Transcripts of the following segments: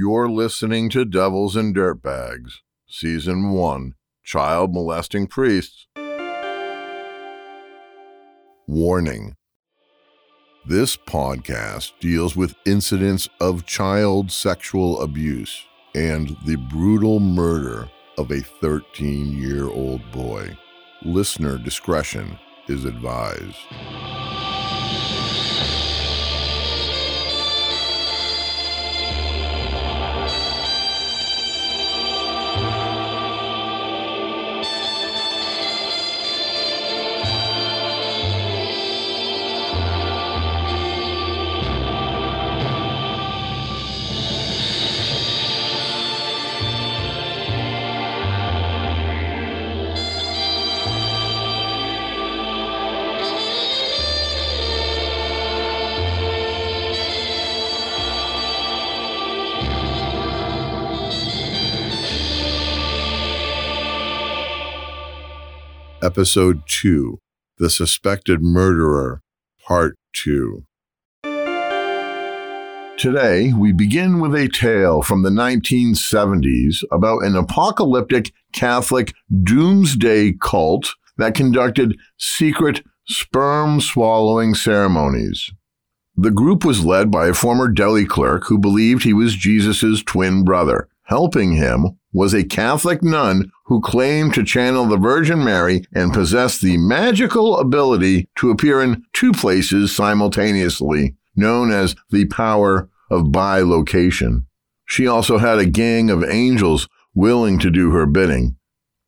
You're listening to Devils and Dirtbags, Season 1 Child Molesting Priests. Warning This podcast deals with incidents of child sexual abuse and the brutal murder of a 13 year old boy. Listener discretion is advised. Episode 2 The Suspected Murderer, Part 2. Today, we begin with a tale from the 1970s about an apocalyptic Catholic doomsday cult that conducted secret sperm swallowing ceremonies. The group was led by a former deli clerk who believed he was Jesus' twin brother. Helping him was a Catholic nun who claimed to channel the Virgin Mary and possessed the magical ability to appear in two places simultaneously, known as the power of bilocation. She also had a gang of angels willing to do her bidding.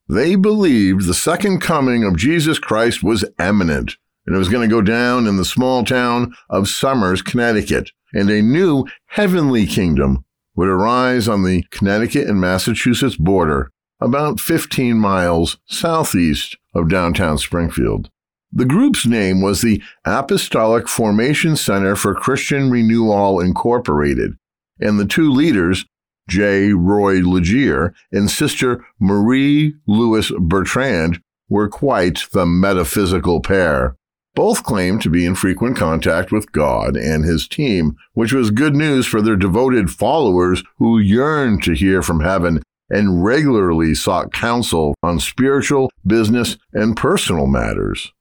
They believed the second coming of Jesus Christ was imminent, and it was going to go down in the small town of Somers, Connecticut, and a new heavenly kingdom would arise on the Connecticut and Massachusetts border, about 15 miles southeast of downtown Springfield. The group's name was the Apostolic Formation Center for Christian Renewal Incorporated, and the two leaders, J. Roy Legere and Sister Marie Louis Bertrand, were quite the metaphysical pair. Both claimed to be in frequent contact with God and his team, which was good news for their devoted followers who yearned to hear from heaven and regularly sought counsel on spiritual, business, and personal matters.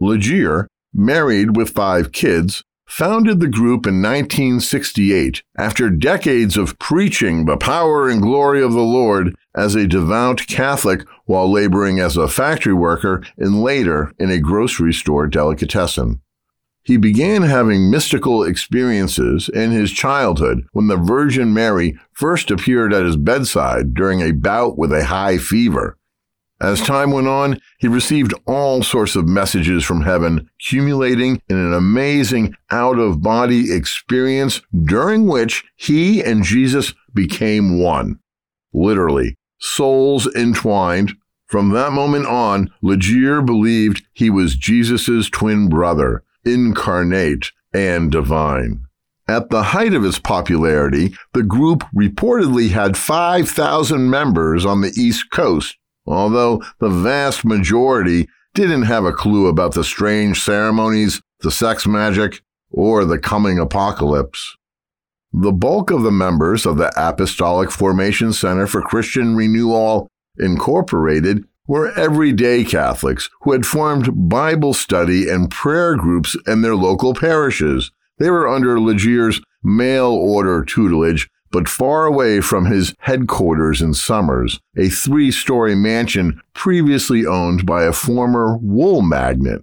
Legere, married with five kids, founded the group in 1968 after decades of preaching the power and glory of the Lord as a devout Catholic while laboring as a factory worker and later in a grocery store delicatessen. He began having mystical experiences in his childhood when the Virgin Mary first appeared at his bedside during a bout with a high fever. As time went on, he received all sorts of messages from heaven, accumulating in an amazing out of body experience during which he and Jesus became one. Literally, souls entwined. From that moment on, Legere believed he was Jesus' twin brother, incarnate and divine. At the height of its popularity, the group reportedly had 5,000 members on the East Coast although the vast majority didn't have a clue about the strange ceremonies, the sex magic, or the coming apocalypse. The bulk of the members of the Apostolic Formation Center for Christian Renewal Incorporated were everyday Catholics who had formed Bible study and prayer groups in their local parishes. They were under Legere's mail order tutelage but far away from his headquarters in Somers, a three story mansion previously owned by a former wool magnate.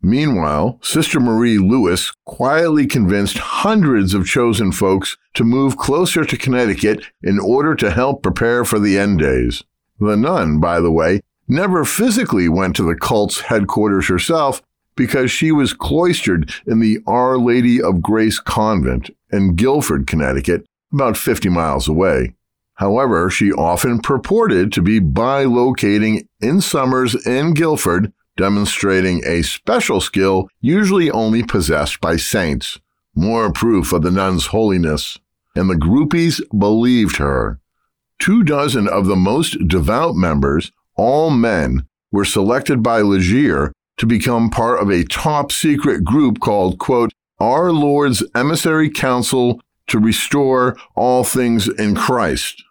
Meanwhile, Sister Marie Louis quietly convinced hundreds of chosen folks to move closer to Connecticut in order to help prepare for the end days. The nun, by the way, never physically went to the cult's headquarters herself because she was cloistered in the Our Lady of Grace Convent in Guilford, Connecticut, about 50 miles away. However, she often purported to be bilocating in Somers and Guilford, demonstrating a special skill usually only possessed by saints. More proof of the nun's holiness. And the groupies believed her. Two dozen of the most devout members, all men, were selected by Legere to become part of a top secret group called, quote, Our Lord's Emissary Council to restore all things in Christ.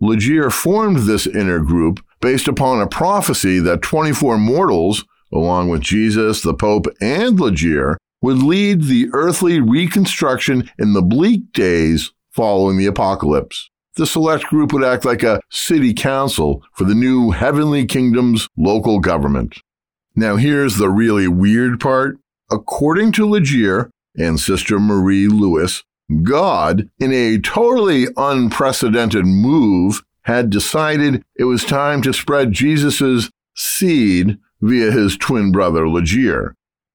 Legere formed this inner group based upon a prophecy that 24 mortals, along with Jesus, the Pope, and Legere, would lead the earthly reconstruction in the bleak days following the apocalypse. The select group would act like a city council for the new heavenly kingdom's local government. Now, here's the really weird part. According to Legere and Sister Marie Lewis, God, in a totally unprecedented move, had decided it was time to spread Jesus' seed via his twin brother Legere.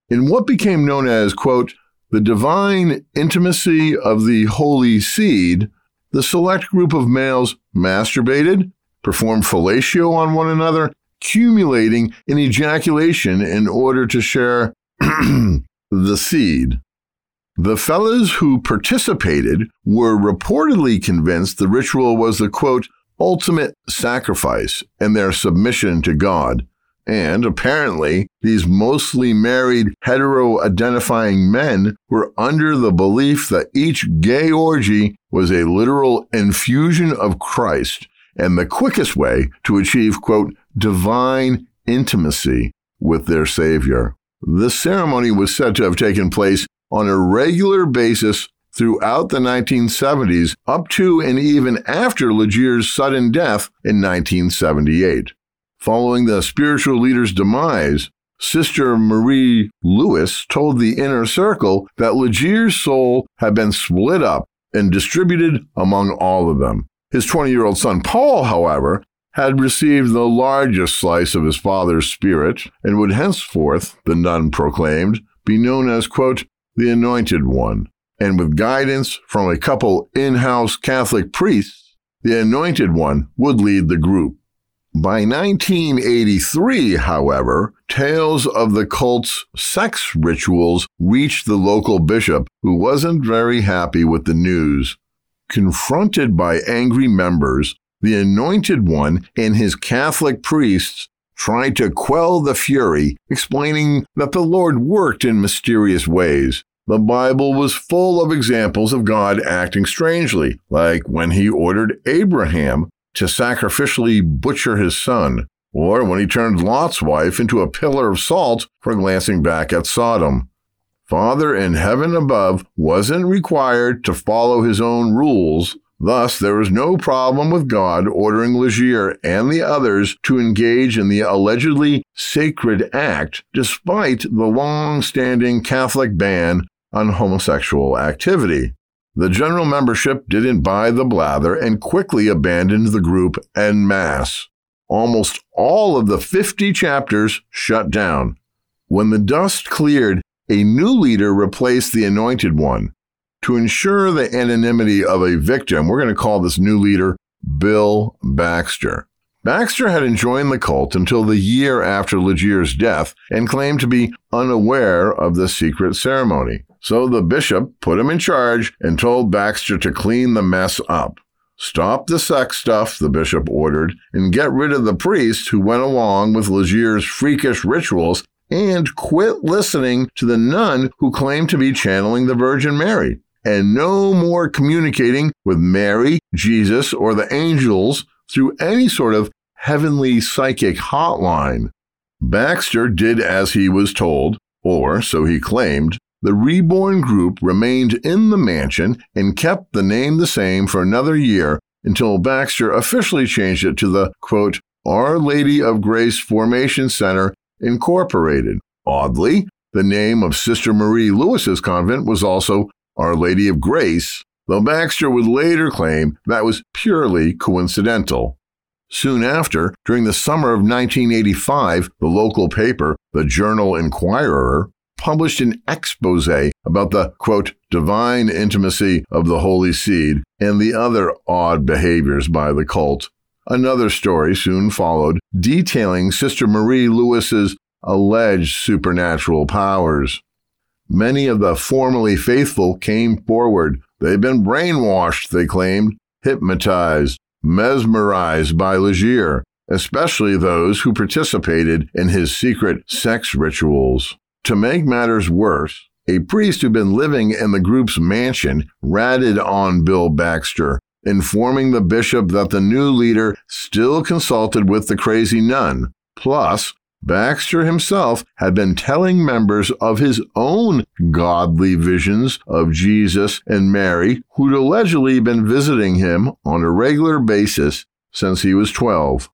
In what became known as, quote, the divine intimacy of the holy seed, the select group of males masturbated, performed fellatio on one another, accumulating in ejaculation in order to share the seed. The fellows who participated were reportedly convinced the ritual was the quote, ultimate sacrifice and their submission to God. And apparently, these mostly married hetero identifying men were under the belief that each gay orgy was a literal infusion of Christ and the quickest way to achieve, quote, divine intimacy with their Savior. This ceremony was said to have taken place on a regular basis throughout the 1970s, up to and even after Legere's sudden death in 1978. Following the spiritual leader's demise, Sister Marie Lewis told the inner circle that Legere's soul had been split up and distributed among all of them. His 20 year old son Paul, however, had received the largest slice of his father's spirit and would henceforth, the nun proclaimed, be known as, quote, the Anointed One. And with guidance from a couple in house Catholic priests, the Anointed One would lead the group. By 1983, however, tales of the cult's sex rituals reached the local bishop, who wasn't very happy with the news. Confronted by angry members, the Anointed One and his Catholic priests tried to quell the fury, explaining that the Lord worked in mysterious ways. The Bible was full of examples of God acting strangely, like when he ordered Abraham to sacrificially butcher his son, or when he turned Lot's wife into a pillar of salt for glancing back at Sodom. Father in heaven above wasn't required to follow his own rules. Thus, there was no problem with God ordering Legere and the others to engage in the allegedly sacred act, despite the long standing Catholic ban on homosexual activity. The general membership didn't buy the blather and quickly abandoned the group en masse. Almost all of the 50 chapters shut down. When the dust cleared, a new leader replaced the anointed one. To ensure the anonymity of a victim, we're going to call this new leader Bill Baxter. Baxter had joined the cult until the year after Legere's death and claimed to be unaware of the secret ceremony. So the bishop put him in charge and told Baxter to clean the mess up. Stop the sex stuff, the bishop ordered, and get rid of the priest who went along with Legere's freakish rituals and quit listening to the nun who claimed to be channeling the Virgin Mary. And no more communicating with Mary, Jesus, or the angels through any sort of heavenly psychic hotline. Baxter did as he was told, or so he claimed, the reborn group remained in the mansion and kept the name the same for another year until Baxter officially changed it to the, quote, Our Lady of Grace Formation Center Incorporated. Oddly, the name of Sister Marie Lewis's convent was also Our Lady of Grace, though Baxter would later claim that was purely coincidental. Soon after, during the summer of 1985, the local paper, the Journal Inquirer, published an expose about the, quote, divine intimacy of the Holy Seed and the other odd behaviors by the cult. Another story soon followed, detailing Sister Marie Lewis's alleged supernatural powers. Many of the formerly faithful came forward. They'd been brainwashed, they claimed, hypnotized, mesmerized by Legere, especially those who participated in his secret sex rituals. To make matters worse, a priest who'd been living in the group's mansion ratted on Bill Baxter, informing the bishop that the new leader still consulted with the crazy nun. Plus, Baxter himself had been telling members of his own godly visions of Jesus and Mary, who'd allegedly been visiting him on a regular basis since he was 12.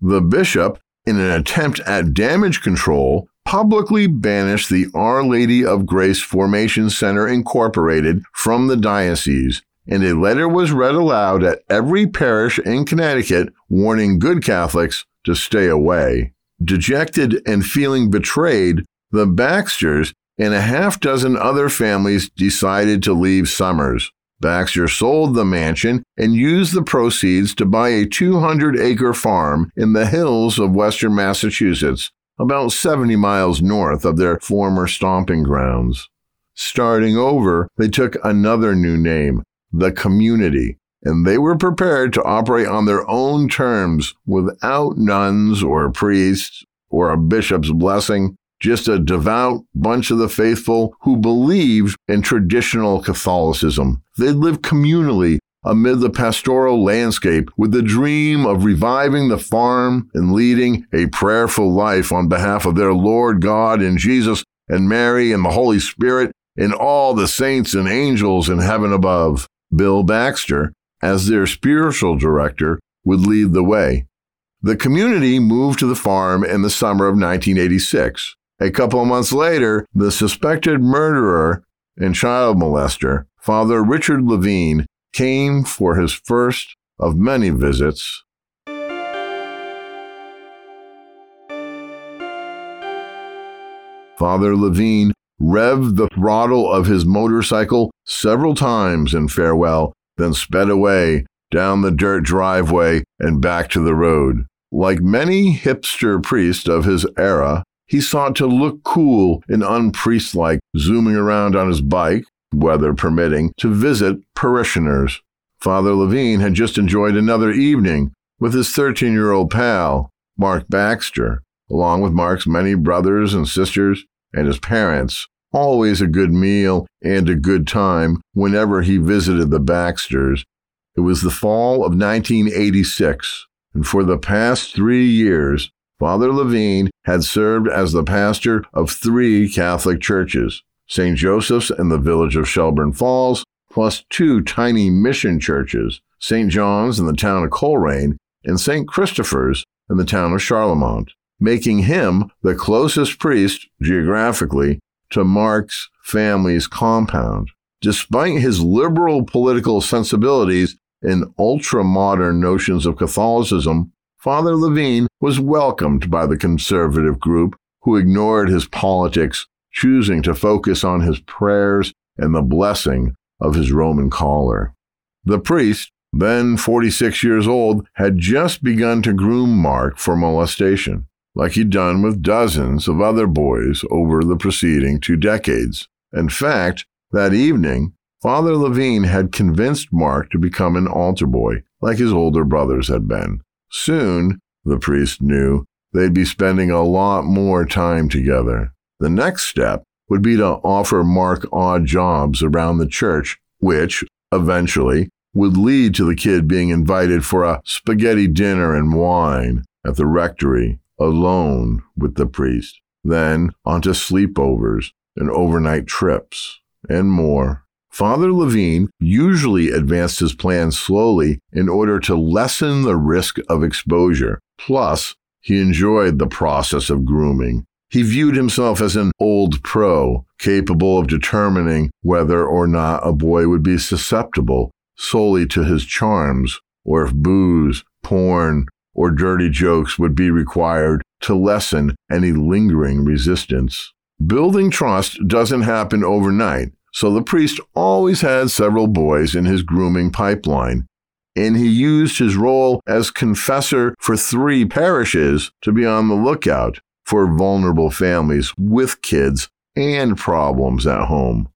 The bishop, in an attempt at damage control, publicly banished the Our Lady of Grace Formation Center Incorporated from the diocese, and a letter was read aloud at every parish in Connecticut warning good Catholics to stay away. Dejected and feeling betrayed, the Baxters and a half dozen other families decided to leave Somers. Baxter sold the mansion and used the proceeds to buy a 200 acre farm in the hills of western Massachusetts, about 70 miles north of their former stomping grounds. Starting over, they took another new name, the Community, and they were prepared to operate on their own terms without nuns or priests or a bishop's blessing, just a devout bunch of the faithful who believed in traditional Catholicism. They lived communally amid the pastoral landscape with the dream of reviving the farm and leading a prayerful life on behalf of their Lord God and Jesus and Mary and the Holy Spirit and all the saints and angels in heaven above. Bill Baxter, as their spiritual director, would lead the way. The community moved to the farm in the summer of 1986. A couple of months later, the suspected murderer and child molester, Father Richard Lavigne, came for his first of many visits. Father Lavigne revved the throttle of his motorcycle several times in farewell, then sped away down the dirt driveway and back to the road. Like many hipster priests of his era, he sought to look cool and unpriestlike, zooming around on his bike, weather permitting, to visit parishioners. Father Lavigne had just enjoyed another evening with his 13 year old pal, Mark Baxter, along with Mark's many brothers and sisters and his parents. Always a good meal and a good time whenever he visited the Baxters. It was the fall of 1986, and for the past three years, Father Lavigne had served as the pastor of three Catholic churches St. Joseph's in the village of Shelburne Falls, plus two tiny mission churches St. John's in the town of Colrain and St. Christopher's in the town of Charlemont, making him the closest priest geographically to Mark's family's compound. Despite his liberal political sensibilities and ultra modern notions of Catholicism, Father Lavigne was welcomed by the conservative group who ignored his politics, choosing to focus on his prayers and the blessing of his Roman collar. The priest, then 46 years old, had just begun to groom Mark for molestation like he'd done with dozens of other boys over the preceding two decades. In fact, that evening, Father Lavigne had convinced Mark to become an altar boy, like his older brothers had been. Soon, the priest knew, they'd be spending a lot more time together. The next step would be to offer Mark odd jobs around the church, which, eventually, would lead to the kid being invited for a spaghetti dinner and wine at the rectory alone with the priest, then onto sleepovers and overnight trips, and more. Father Lavigne usually advanced his plan slowly in order to lessen the risk of exposure. Plus, he enjoyed the process of grooming. He viewed himself as an old pro, capable of determining whether or not a boy would be susceptible solely to his charms, or if booze, porn, or dirty jokes would be required to lessen any lingering resistance. Building trust doesn't happen overnight, so the priest always had several boys in his grooming pipeline, and he used his role as confessor for three parishes to be on the lookout for vulnerable families with kids and problems at home.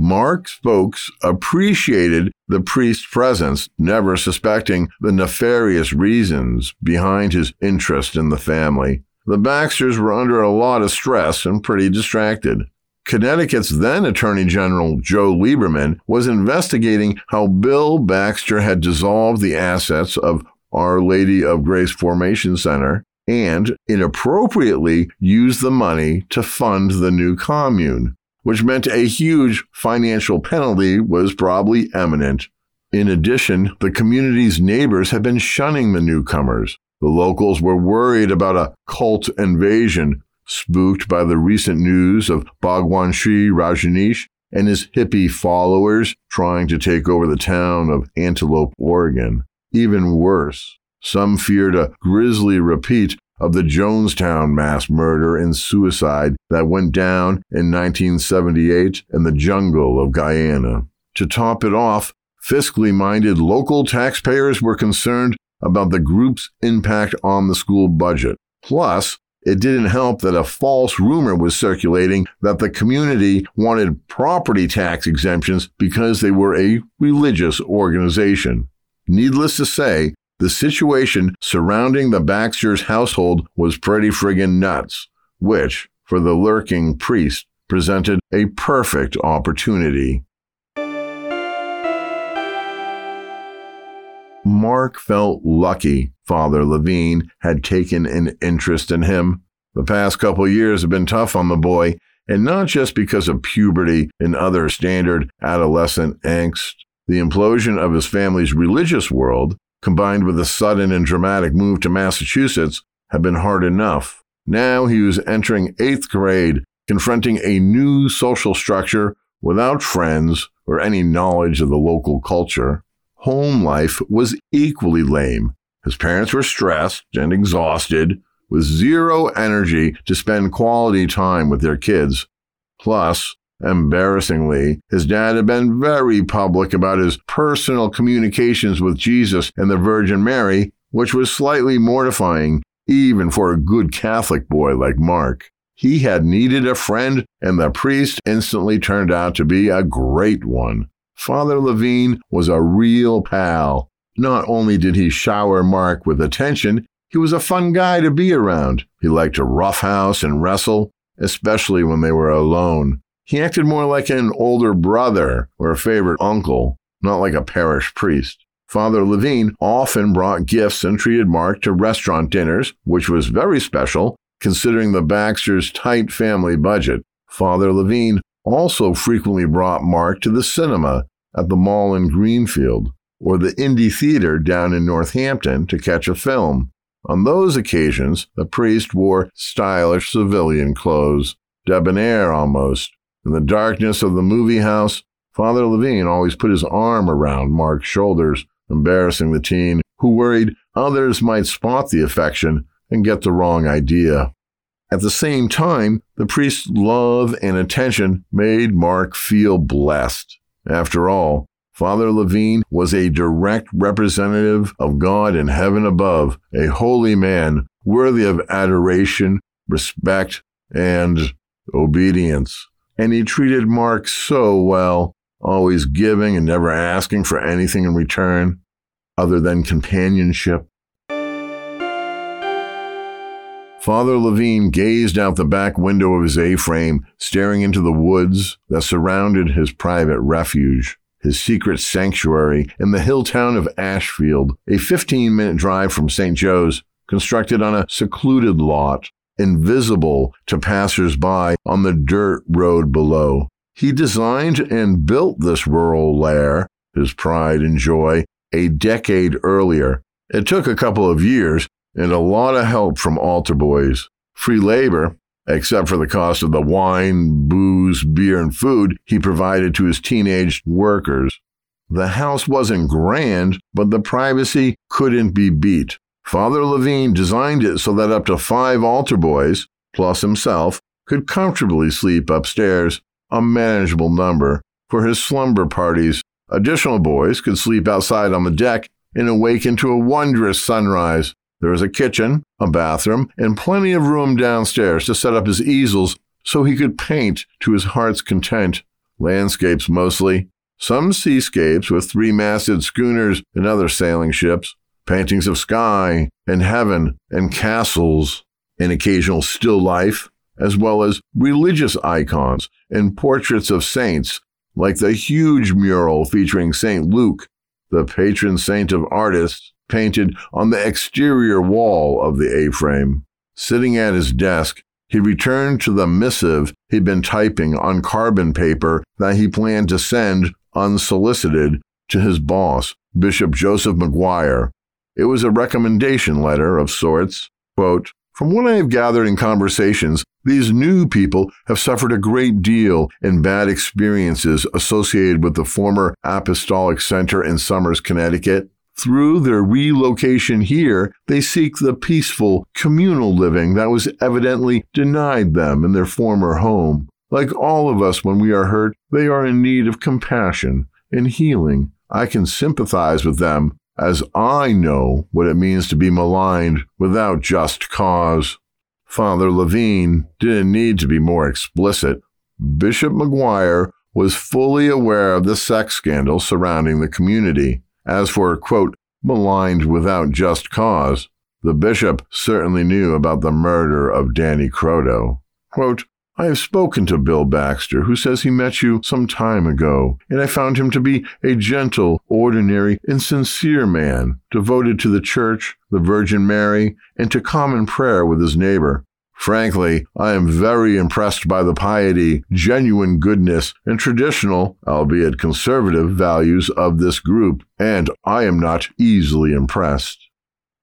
Mark's folks appreciated the priest's presence, never suspecting the nefarious reasons behind his interest in the family. the Baxters were under a lot of stress and pretty distracted. Connecticut's then Attorney General Joe Lieberman was investigating how Bill Baxter had dissolved the assets of Our Lady of Grace Formation Center and inappropriately used the money to fund the new commune, which meant a huge financial penalty was probably imminent. In addition, the community's neighbors had been shunning the newcomers. The locals were worried about a cult invasion, spooked by the recent news of Bhagwan Shree Rajneesh and his hippie followers trying to take over the town of Antelope, Oregon. Even worse, some feared a grisly repeat of the Jonestown mass murder and suicide that went down in 1978 in the jungle of Guyana. To top it off, fiscally minded local taxpayers were concerned about the group's impact on the school budget. Plus, it didn't help that a false rumor was circulating that the community wanted property tax exemptions because they were a religious organization. Needless to say, the situation surrounding the Baxter's household was pretty friggin' nuts, which, for the lurking priest, presented a perfect opportunity. Mark felt lucky Father Lavigne had taken an interest in him. The past couple years have been tough on the boy, and not just because of puberty and other standard adolescent angst. The implosion of his family's religious world combined with a sudden and dramatic move to Massachusetts, had been hard enough. Now he was entering eighth grade, confronting a new social structure without friends or any knowledge of the local culture. Home life was equally lame. His parents were stressed and exhausted, with zero energy to spend quality time with their kids. Plus, Embarrassingly, his dad had been very public about his personal communications with Jesus and the Virgin Mary, which was slightly mortifying, even for a good Catholic boy like Mark. He had needed a friend, and the priest instantly turned out to be a great one. Father Lavigne was a real pal. Not only did he shower Mark with attention, he was a fun guy to be around. He liked to roughhouse and wrestle, especially when they were alone. He acted more like an older brother or a favorite uncle, not like a parish priest. Father Lavigne often brought gifts and treated Mark to restaurant dinners, which was very special considering the Baxters' tight family budget. Father Lavigne also frequently brought Mark to the cinema at the mall in Greenfield or the Indie Theater down in Northampton to catch a film. On those occasions, the priest wore stylish civilian clothes, debonair almost, in the darkness of the movie house, Father Lavigne always put his arm around Mark's shoulders, embarrassing the teen who worried others might spot the affection and get the wrong idea. At the same time, the priest's love and attention made Mark feel blessed. After all, Father Lavigne was a direct representative of God in heaven above, a holy man worthy of adoration, respect, and obedience and he treated Mark so well, always giving and never asking for anything in return other than companionship. Father Lavigne gazed out the back window of his A frame, staring into the woods that surrounded his private refuge, his secret sanctuary in the hill town of Ashfield, a 15 minute drive from St. Joe's, constructed on a secluded lot invisible to passersby on the dirt road below. He designed and built this rural lair, his pride and joy, a decade earlier. It took a couple of years and a lot of help from altar boys. Free labor, except for the cost of the wine, booze, beer, and food he provided to his teenage workers. The house wasn't grand, but the privacy couldn't be beat. Father Lavigne designed it so that up to five altar boys, plus himself, could comfortably sleep upstairs, a manageable number. For his slumber parties, additional boys could sleep outside on the deck and awaken to a wondrous sunrise. There was a kitchen, a bathroom, and plenty of room downstairs to set up his easels so he could paint to his heart's content. Landscapes mostly, some seascapes with three masted schooners and other sailing ships, paintings of sky and heaven and castles. an occasional still life, as well as religious icons and portraits of saints, like the huge mural featuring St. Luke, the patron saint of artists, painted on the exterior wall of the A frame. Sitting at his desk, he returned to the missive he'd been typing on carbon paper that he planned to send unsolicited to his boss, Bishop Joseph Maguire. It was a recommendation letter of sorts. Quote, From what I have gathered in conversations, these new people have suffered a great deal in bad experiences associated with the former Apostolic Center in Somers, Connecticut. Through their relocation here, they seek the peaceful, communal living that was evidently denied them in their former home. Like all of us when we are hurt, they are in need of compassion and healing. I can sympathize with them as I know what it means to be maligned without just cause. Father Lavigne didn't need to be more explicit. Bishop Maguire was fully aware of the sex scandal surrounding the community. As for, quote, maligned without just cause, the bishop certainly knew about the murder of Danny Croteau. Quote, I have spoken to Bill Baxter, who says he met you some time ago, and I found him to be a gentle, ordinary, and sincere man, devoted to the Church, the Virgin Mary, and to common prayer with his neighbor. Frankly, I am very impressed by the piety, genuine goodness, and traditional, albeit conservative, values of this group, and I am not easily impressed.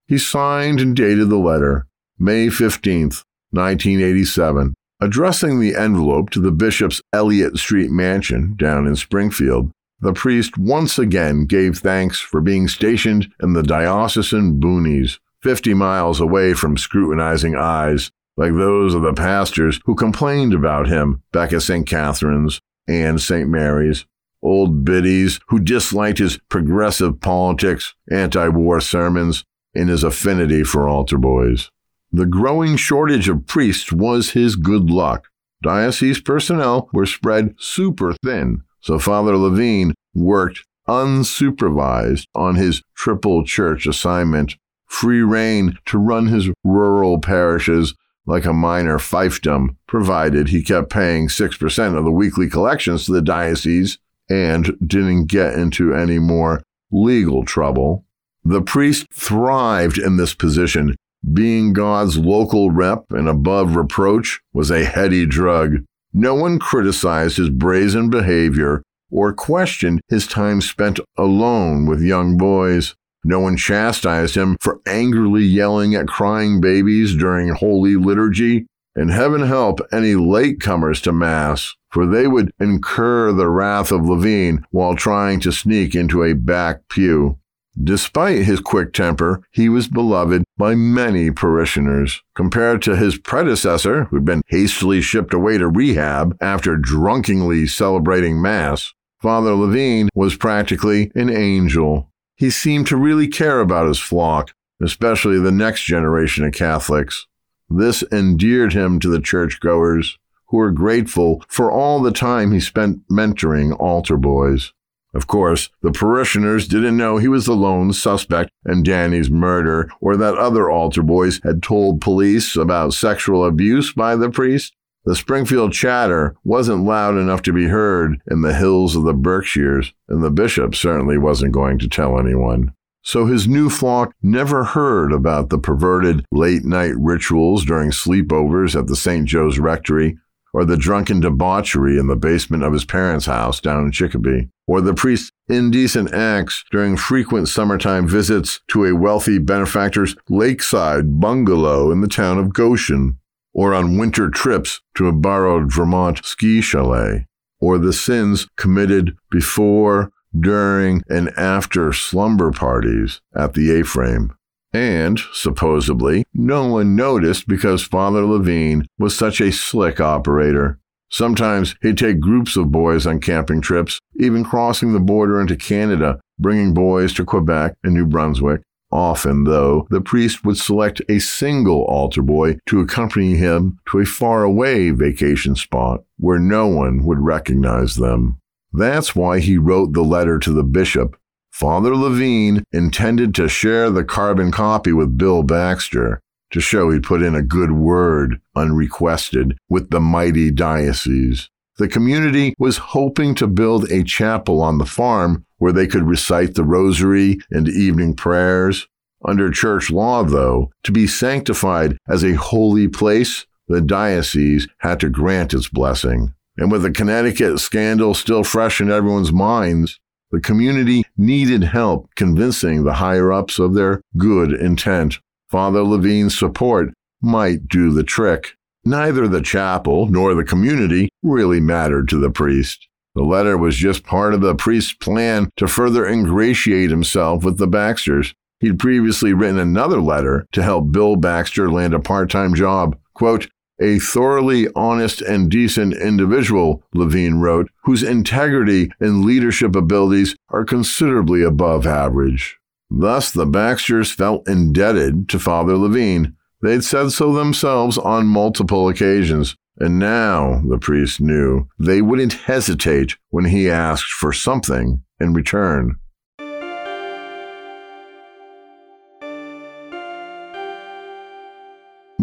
He signed and dated the letter, May 15th, 1987, addressing the envelope to the bishop's Elliott Street mansion down in Springfield. The priest once again gave thanks for being stationed in the diocesan boonies, 50 miles away from scrutinizing eyes like those of the pastors who complained about him back at St. Catherine's and St. Mary's, old biddies who disliked his progressive politics, anti war sermons, and his affinity for altar boys. The growing shortage of priests was his good luck. Diocese personnel were spread super thin, so Father Lavigne worked unsupervised on his triple church assignment, free rein to run his rural parishes like a minor fiefdom, provided he kept paying 6% of the weekly collections to the diocese and didn't get into any more legal trouble. The priest thrived in this position. Being God's local rep and above reproach was a heady drug. No one criticized his brazen behavior or questioned his time spent alone with young boys. No one chastised him for angrily yelling at crying babies during Holy Liturgy, and heaven help any latecomers to Mass, for they would incur the wrath of Lavigne while trying to sneak into a back pew. Despite his quick temper, he was beloved by many parishioners. Compared to his predecessor, who'd been hastily shipped away to rehab after drunkenly celebrating Mass, Father Lavigne was practically an angel. He seemed to really care about his flock, especially the next generation of Catholics. This endeared him to the churchgoers, who were grateful for all the time he spent mentoring altar boys. Of course, the parishioners didn't know he was the lone suspect in Danny's murder or that other altar boys had told police about sexual abuse by the priest. The Springfield chatter wasn't loud enough to be heard in the hills of the Berkshires, and the bishop certainly wasn't going to tell anyone. So his new flock never heard about the perverted late night rituals during sleepovers at the St. Joe's Rectory, or the drunken debauchery in the basement of his parents' house down in Chicopee, or the priest's indecent acts during frequent summertime visits to a wealthy benefactor's lakeside bungalow in the town of Goshen or on winter trips to a borrowed Vermont ski chalet, or the sins committed before, during, and after slumber parties at the A frame. And, supposedly, no one noticed because Father Lavigne was such a slick operator. Sometimes he'd take groups of boys on camping trips, even crossing the border into Canada, bringing boys to Quebec and New Brunswick, Often, though, the priest would select a single altar boy to accompany him to a faraway vacation spot where no one would recognize them. That's why he wrote the letter to the bishop. Father Lavigne intended to share the carbon copy with Bill Baxter. to show he'd put in a good word, unrequested, with the mighty diocese. The community was hoping to build a chapel on the farm where they could recite the rosary and evening prayers. Under church law, though, to be sanctified as a holy place, the diocese had to grant its blessing. And with the Connecticut scandal still fresh in everyone's minds, the community needed help convincing the higher ups of their good intent. Father Lavigne's support might do the trick. Neither the chapel nor the community really mattered to the priest. The letter was just part of the priest's plan to further ingratiate himself with the Baxters. He'd previously written another letter to help Bill Baxter land a part time job. Quote, a thoroughly honest and decent individual, Lavigne wrote, whose integrity and leadership abilities are considerably above average. Thus, the Baxters felt indebted to Father Lavigne. They'd said so themselves on multiple occasions, and now, the priest knew, they wouldn't hesitate when he asked for something in return.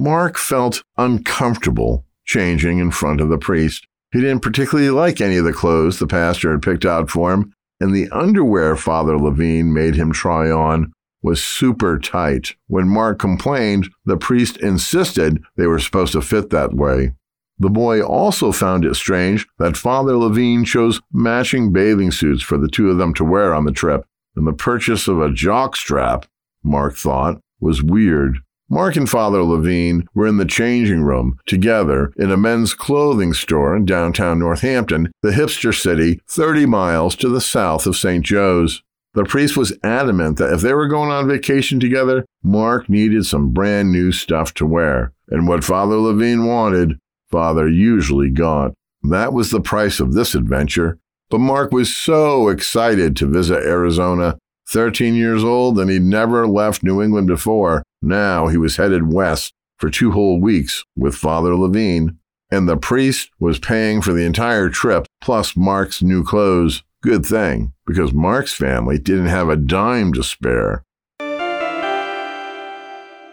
Mark felt uncomfortable changing in front of the priest. He didn't particularly like any of the clothes the pastor had picked out for him, and the underwear Father Lavigne made him try on was super tight. When Mark complained, the priest insisted they were supposed to fit that way. The boy also found it strange that Father Lavigne chose matching bathing suits for the two of them to wear on the trip, and the purchase of a jock strap, Mark thought, was weird. Mark and Father Lavigne were in the changing room together in a men's clothing store in downtown Northampton, the hipster city 30 miles to the south of St. Joe's. The priest was adamant that if they were going on vacation together, Mark needed some brand new stuff to wear. And what Father Lavigne wanted, Father usually got. That was the price of this adventure. But Mark was so excited to visit Arizona 13 years old, and he'd never left New England before. Now he was headed west for two whole weeks with Father Lavigne, and the priest was paying for the entire trip plus Mark's new clothes. Good thing, because Mark's family didn't have a dime to spare.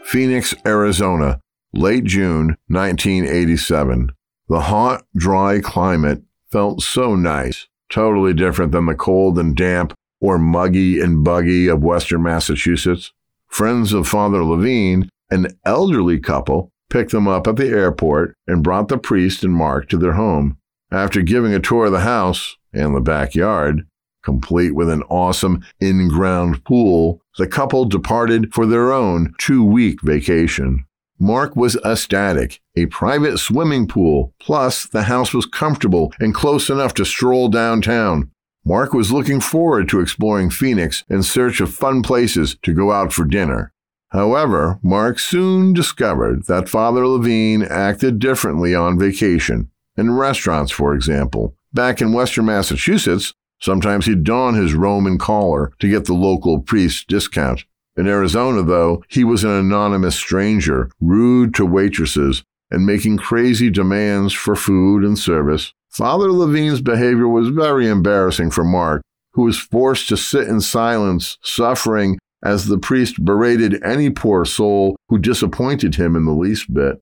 Phoenix, Arizona, late June 1987. The hot, dry climate felt so nice, totally different than the cold and damp or muggy and buggy of Western Massachusetts. Friends of Father Lavigne, an elderly couple, picked them up at the airport and brought the priest and Mark to their home. After giving a tour of the house and the backyard, complete with an awesome in ground pool, the couple departed for their own two week vacation. Mark was ecstatic. A private swimming pool, plus the house was comfortable and close enough to stroll downtown. Mark was looking forward to exploring Phoenix in search of fun places to go out for dinner. However, Mark soon discovered that Father Lavigne acted differently on vacation, in restaurants, for example. Back in western Massachusetts, sometimes he'd don his Roman collar to get the local priest's discount. In Arizona, though, he was an anonymous stranger, rude to waitresses, and making crazy demands for food and service. Father Lavigne's behavior was very embarrassing for Mark, who was forced to sit in silence, suffering as the priest berated any poor soul who disappointed him in the least bit.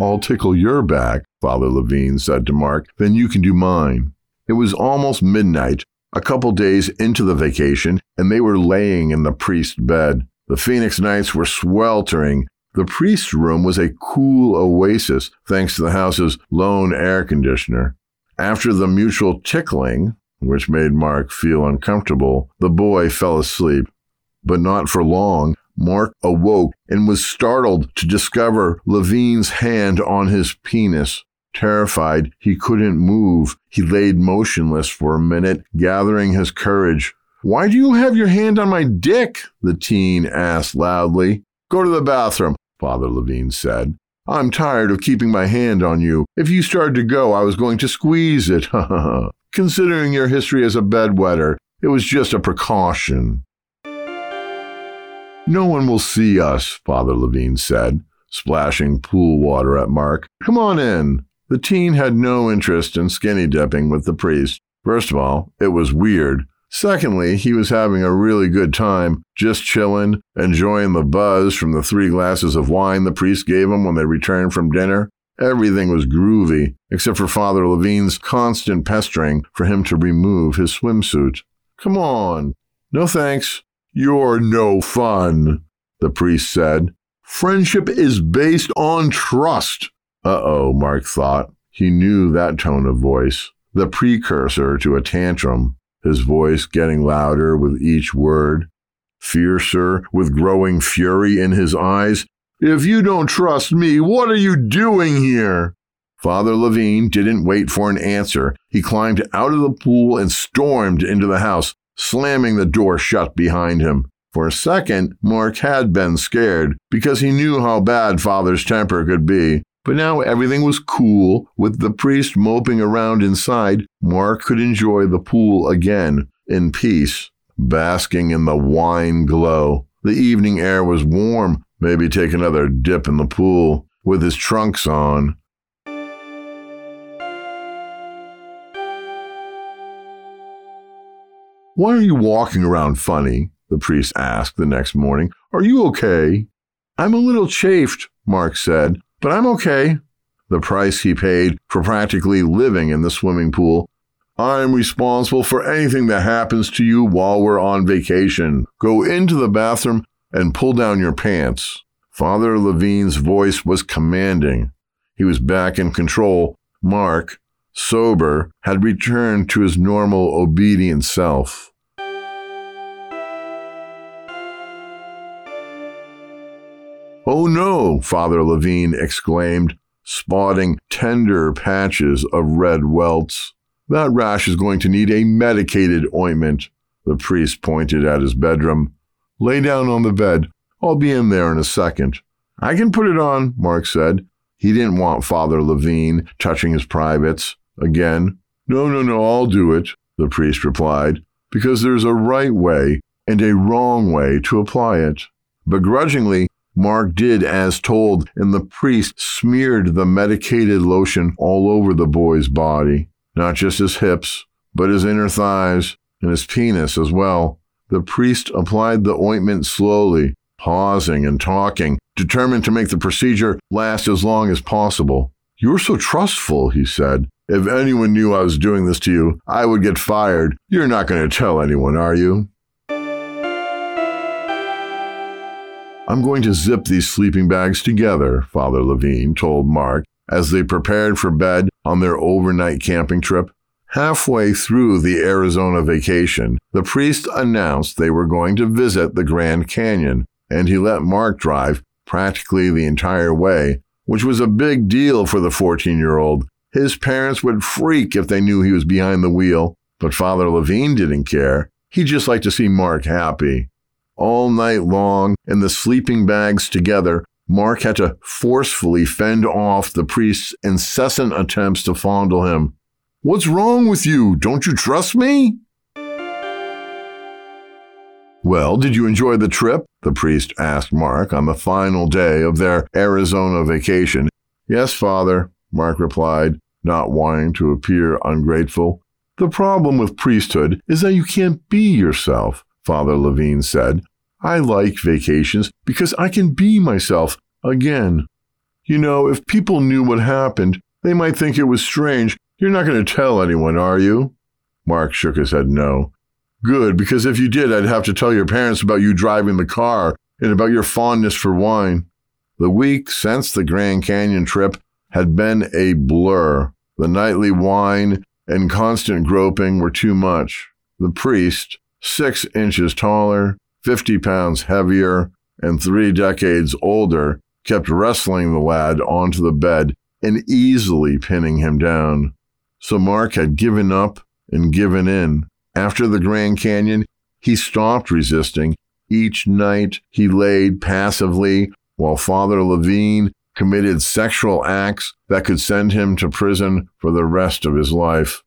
I'll tickle your back, Father Lavigne said to Mark, then you can do mine. It was almost midnight, a couple days into the vacation, and they were laying in the priest's bed. The Phoenix nights were sweltering, the priest's room was a cool oasis thanks to the house's lone air conditioner. After the mutual tickling, which made Mark feel uncomfortable, the boy fell asleep. But not for long. Mark awoke and was startled to discover Lavigne's hand on his penis. Terrified, he couldn't move. He laid motionless for a minute, gathering his courage. Why do you have your hand on my dick? the teen asked loudly. Go to the bathroom. Father Lavigne said. I'm tired of keeping my hand on you. If you started to go, I was going to squeeze it. Considering your history as a bedwetter, it was just a precaution. No one will see us, Father Lavigne said, splashing pool water at Mark. Come on in. The teen had no interest in skinny dipping with the priest. First of all, it was weird. Secondly, he was having a really good time, just chilling, enjoying the buzz from the three glasses of wine the priest gave him when they returned from dinner. Everything was groovy, except for Father Lavigne's constant pestering for him to remove his swimsuit. Come on. No thanks. You're no fun, the priest said. Friendship is based on trust. Uh oh, Mark thought. He knew that tone of voice, the precursor to a tantrum, his voice getting louder with each word, fiercer with growing fury in his eyes. If you don't trust me, what are you doing here? Father Lavigne didn't wait for an answer. He climbed out of the pool and stormed into the house, slamming the door shut behind him. For a second, Mark had been scared because he knew how bad Father's temper could be. But now everything was cool. With the priest moping around inside, Mark could enjoy the pool again in peace, basking in the wine glow. The evening air was warm, Maybe take another dip in the pool with his trunks on. Why are you walking around funny? the priest asked the next morning. Are you okay? I'm a little chafed, Mark said, but I'm okay. The price he paid for practically living in the swimming pool. I'm responsible for anything that happens to you while we're on vacation. Go into the bathroom and pull down your pants. Father Lavigne's voice was commanding. He was back in control. Mark, sober, had returned to his normal, obedient self. Oh no, Father Lavigne exclaimed, spotting tender patches of red welts. That rash is going to need a medicated ointment. The priest pointed at his bedroom. Lay down on the bed. I'll be in there in a second. I can put it on, Mark said. He didn't want Father Lavigne touching his privates again. No, no, no, I'll do it, the priest replied, because there's a right way and a wrong way to apply it. Begrudgingly, Mark did as told, and the priest smeared the medicated lotion all over the boy's body, not just his hips, but his inner thighs and his penis as well. The priest applied the ointment slowly, pausing and talking, determined to make the procedure last as long as possible. You're so trustful, he said. If anyone knew I was doing this to you, I would get fired. You're not going to tell anyone, are you? I'm going to zip these sleeping bags together, Father Lavigne told Mark as they prepared for bed on their overnight camping trip. Halfway through the Arizona vacation, the priest announced they were going to visit the Grand Canyon, and he let Mark drive practically the entire way, which was a big deal for the 14 year old. His parents would freak if they knew he was behind the wheel, but Father Lavigne didn't care. He just liked to see Mark happy. All night long, in the sleeping bags together, Mark had to forcefully fend off the priest's incessant attempts to fondle him. What's wrong with you? Don't you trust me? Well, did you enjoy the trip? The priest asked Mark on the final day of their Arizona vacation. Yes, father, Mark replied, not wanting to appear ungrateful. The problem with priesthood is that you can't be yourself, Father Lavigne said. I like vacations because I can be myself again. You know, if people knew what happened, they might think it was strange you're not going to tell anyone, are you? Mark shook his head no. Good, because if you did, I'd have to tell your parents about you driving the car and about your fondness for wine. The week since the Grand Canyon trip had been a blur. The nightly wine and constant groping were too much. The priest, six inches taller, 50 pounds heavier, and three decades older, kept wrestling the lad onto the bed and easily pinning him down. So Mark had given up and given in. After the Grand Canyon, he stopped resisting. Each night he laid passively while Father Lavigne committed sexual acts that could send him to prison for the rest of his life.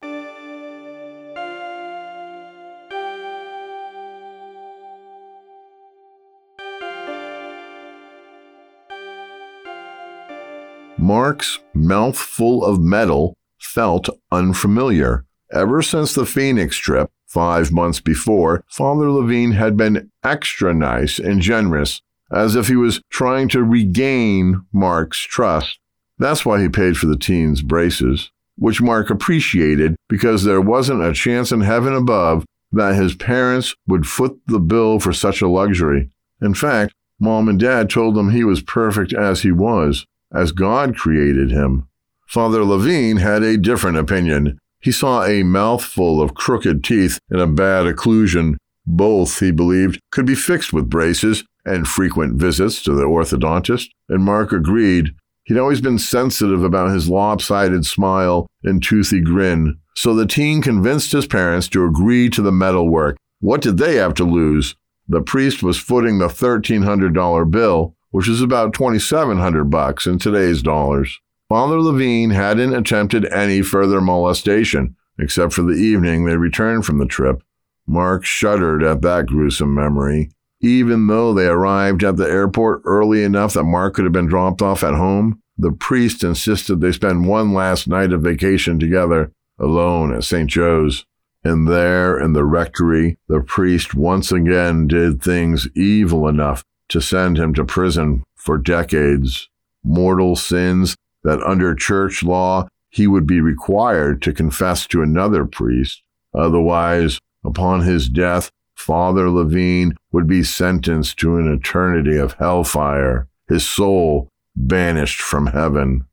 Mark's mouthful of metal felt unfamiliar. Ever since the Phoenix trip, Five months before, Father Lavigne had been extra nice and generous, as if he was trying to regain Mark's trust. That's why he paid for the teen's braces, which Mark appreciated because there wasn't a chance in heaven above that his parents would foot the bill for such a luxury. In fact, mom and dad told him he was perfect as he was, as God created him. Father Lavigne had a different opinion. He saw a mouthful of crooked teeth and a bad occlusion. Both, he believed, could be fixed with braces and frequent visits to the orthodontist, and Mark agreed. He'd always been sensitive about his lopsided smile and toothy grin, so the teen convinced his parents to agree to the metal work. What did they have to lose? The priest was footing the $1,300 bill, which is about 2700 bucks in today's dollars. Father Lavigne hadn't attempted any further molestation, except for the evening they returned from the trip. Mark shuddered at that gruesome memory. Even though they arrived at the airport early enough that Mark could have been dropped off at home, the priest insisted they spend one last night of vacation together, alone at St. Joe's. And there in the rectory, the priest once again did things evil enough to send him to prison for decades. Mortal sins that under church law he would be required to confess to another priest. Otherwise, upon his death, Father Lavigne would be sentenced to an eternity of hellfire, his soul banished from heaven.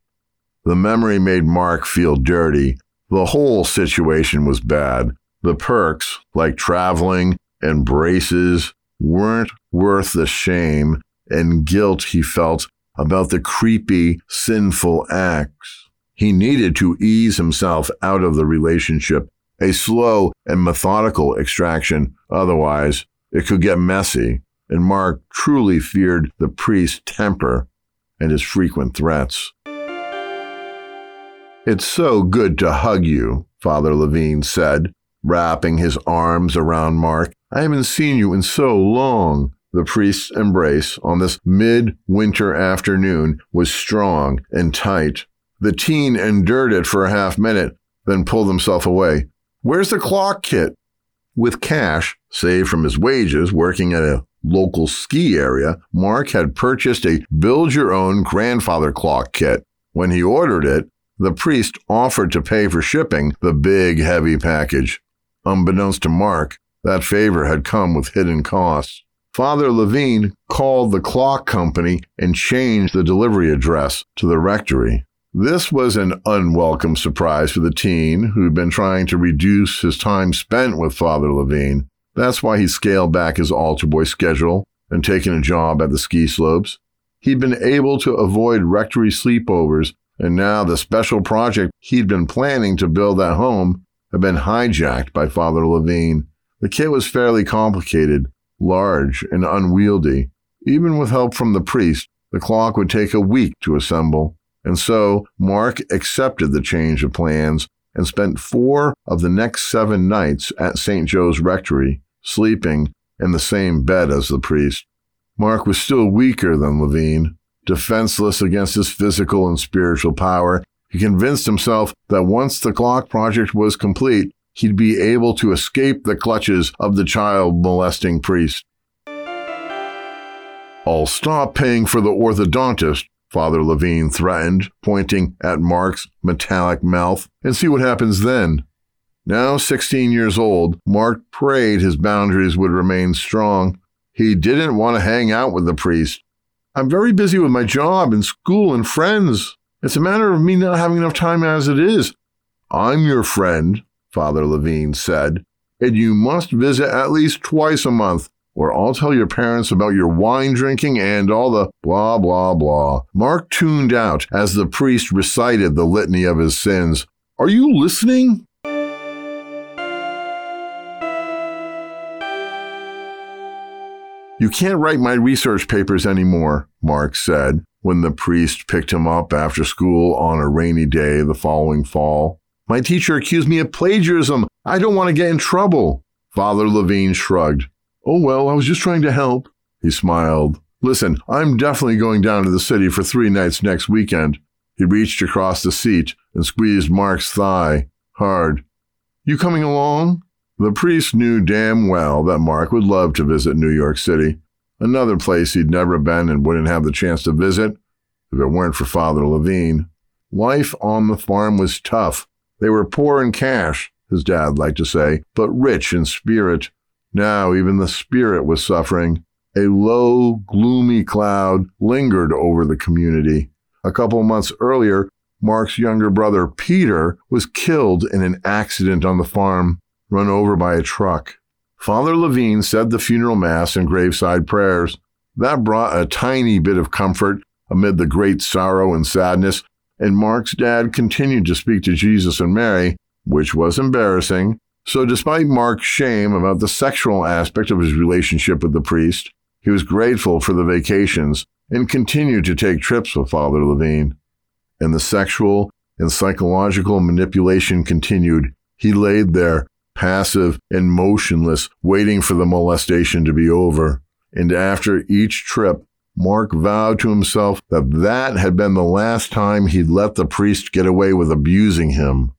The memory made Mark feel dirty. The whole situation was bad. The perks, like traveling and braces, weren't worth the shame and guilt he felt about the creepy, sinful acts. He needed to ease himself out of the relationship, a slow and methodical extraction. Otherwise, it could get messy, and Mark truly feared the priest's temper and his frequent threats. It's so good to hug you, Father Lavigne said, wrapping his arms around Mark. I haven't seen you in so long. The priest's embrace on this mid-winter afternoon was strong and tight. The teen endured it for a half minute, then pulled himself away. Where's the clock kit? With cash, saved from his wages working at a local ski area, Mark had purchased a build your own grandfather clock kit. When he ordered it, the priest offered to pay for shipping the big, heavy package. Unbeknownst to Mark, that favor had come with hidden costs. Father Lavigne called the clock company and changed the delivery address to the rectory. This was an unwelcome surprise for the teen who'd been trying to reduce his time spent with Father Lavigne. That's why he scaled back his altar boy schedule and taken a job at the ski slopes. He'd been able to avoid rectory sleepovers, and now the special project he'd been planning to build at home had been hijacked by Father Lavigne. The kit was fairly complicated, large and unwieldy. Even with help from the priest, the clock would take a week to assemble. And so Mark accepted the change of plans and spent four of the next seven nights at St. Joe's Rectory, sleeping in the same bed as the priest. Mark was still weaker than Lavigne. Defenseless against his physical and spiritual power, he convinced himself that once the clock project was complete, he'd be able to escape the clutches of the child molesting priest. I'll stop paying for the orthodontist, Father Lavigne threatened, pointing at Mark's metallic mouth, and see what happens then. Now 16 years old, Mark prayed his boundaries would remain strong. He didn't want to hang out with the priest. I'm very busy with my job and school and friends. It's a matter of me not having enough time as it is. I'm your friend, Father Lavigne said, and you must visit at least twice a month, or I'll tell your parents about your wine drinking and all the blah, blah, blah. Mark tuned out as the priest recited the litany of his sins. Are you listening? You can't write my research papers anymore, Mark said when the priest picked him up after school on a rainy day the following fall. My teacher accused me of plagiarism. I don't want to get in trouble. Father Lavigne shrugged. Oh, well, I was just trying to help. He smiled. Listen, I'm definitely going down to the city for three nights next weekend. He reached across the seat and squeezed Mark's thigh hard. You coming along? The priest knew damn well that Mark would love to visit New York City, another place he'd never been and wouldn't have the chance to visit if it weren't for Father Lavigne. Life on the farm was tough. They were poor in cash, his dad liked to say, but rich in spirit. Now even the spirit was suffering. A low, gloomy cloud lingered over the community. A couple months earlier, Mark's younger brother, Peter, was killed in an accident on the farm, run over by a truck. Father Lavigne said the funeral mass and graveside prayers. That brought a tiny bit of comfort amid the great sorrow and sadness, and Mark's dad continued to speak to Jesus and Mary, which was embarrassing. So, despite Mark's shame about the sexual aspect of his relationship with the priest, he was grateful for the vacations and continued to take trips with Father Lavigne. And the sexual and psychological manipulation continued. He laid there, passive and motionless, waiting for the molestation to be over. And after each trip, Mark vowed to himself that that had been the last time he'd let the priest get away with abusing him.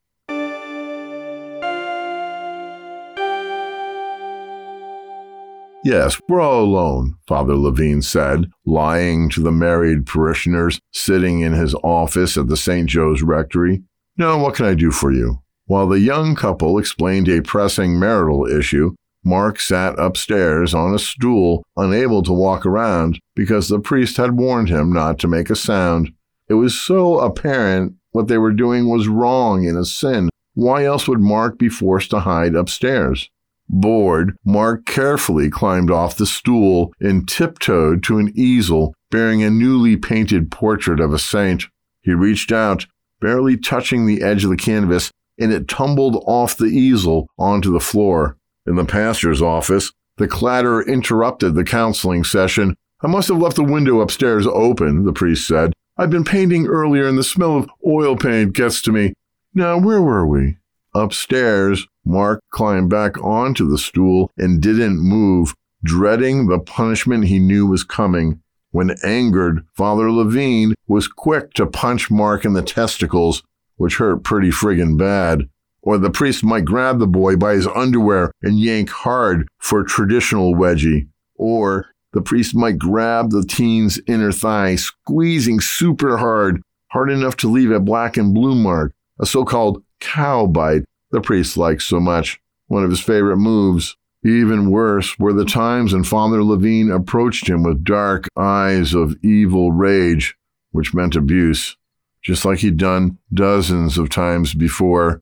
Yes, we're all alone, Father Lavigne said, lying to the married parishioners sitting in his office at the St. Joe's Rectory. Now, what can I do for you? While the young couple explained a pressing marital issue, Mark sat upstairs on a stool, unable to walk around because the priest had warned him not to make a sound. It was so apparent what they were doing was wrong and a sin. Why else would Mark be forced to hide upstairs? Bored, Mark carefully climbed off the stool and tiptoed to an easel bearing a newly painted portrait of a saint. He reached out, barely touching the edge of the canvas, and it tumbled off the easel onto the floor. In the pastor's office, the clatter interrupted the counseling session. I must have left the window upstairs open, the priest said. I've been painting earlier and the smell of oil paint gets to me. Now, where were we? Upstairs, Mark climbed back onto the stool and didn't move, dreading the punishment he knew was coming. When angered, Father Lavigne was quick to punch Mark in the testicles, which hurt pretty friggin' bad. Or the priest might grab the boy by his underwear and yank hard for a traditional wedgie. Or the priest might grab the teen's inner thigh, squeezing super hard, hard enough to leave a black and blue mark, a so called cow bite the priest liked so much, one of his favorite moves. Even worse were the times when Father Lavigne approached him with dark eyes of evil rage, which meant abuse, just like he'd done dozens of times before.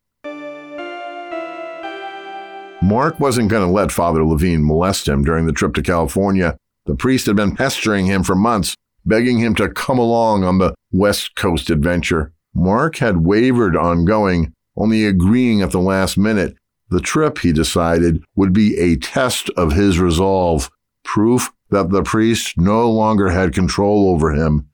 Mark wasn't going to let Father Lavigne molest him during the trip to California. The priest had been pestering him for months, begging him to come along on the West Coast adventure. Mark had wavered on going, only agreeing at the last minute. The trip, he decided, would be a test of his resolve, proof that the priest no longer had control over him.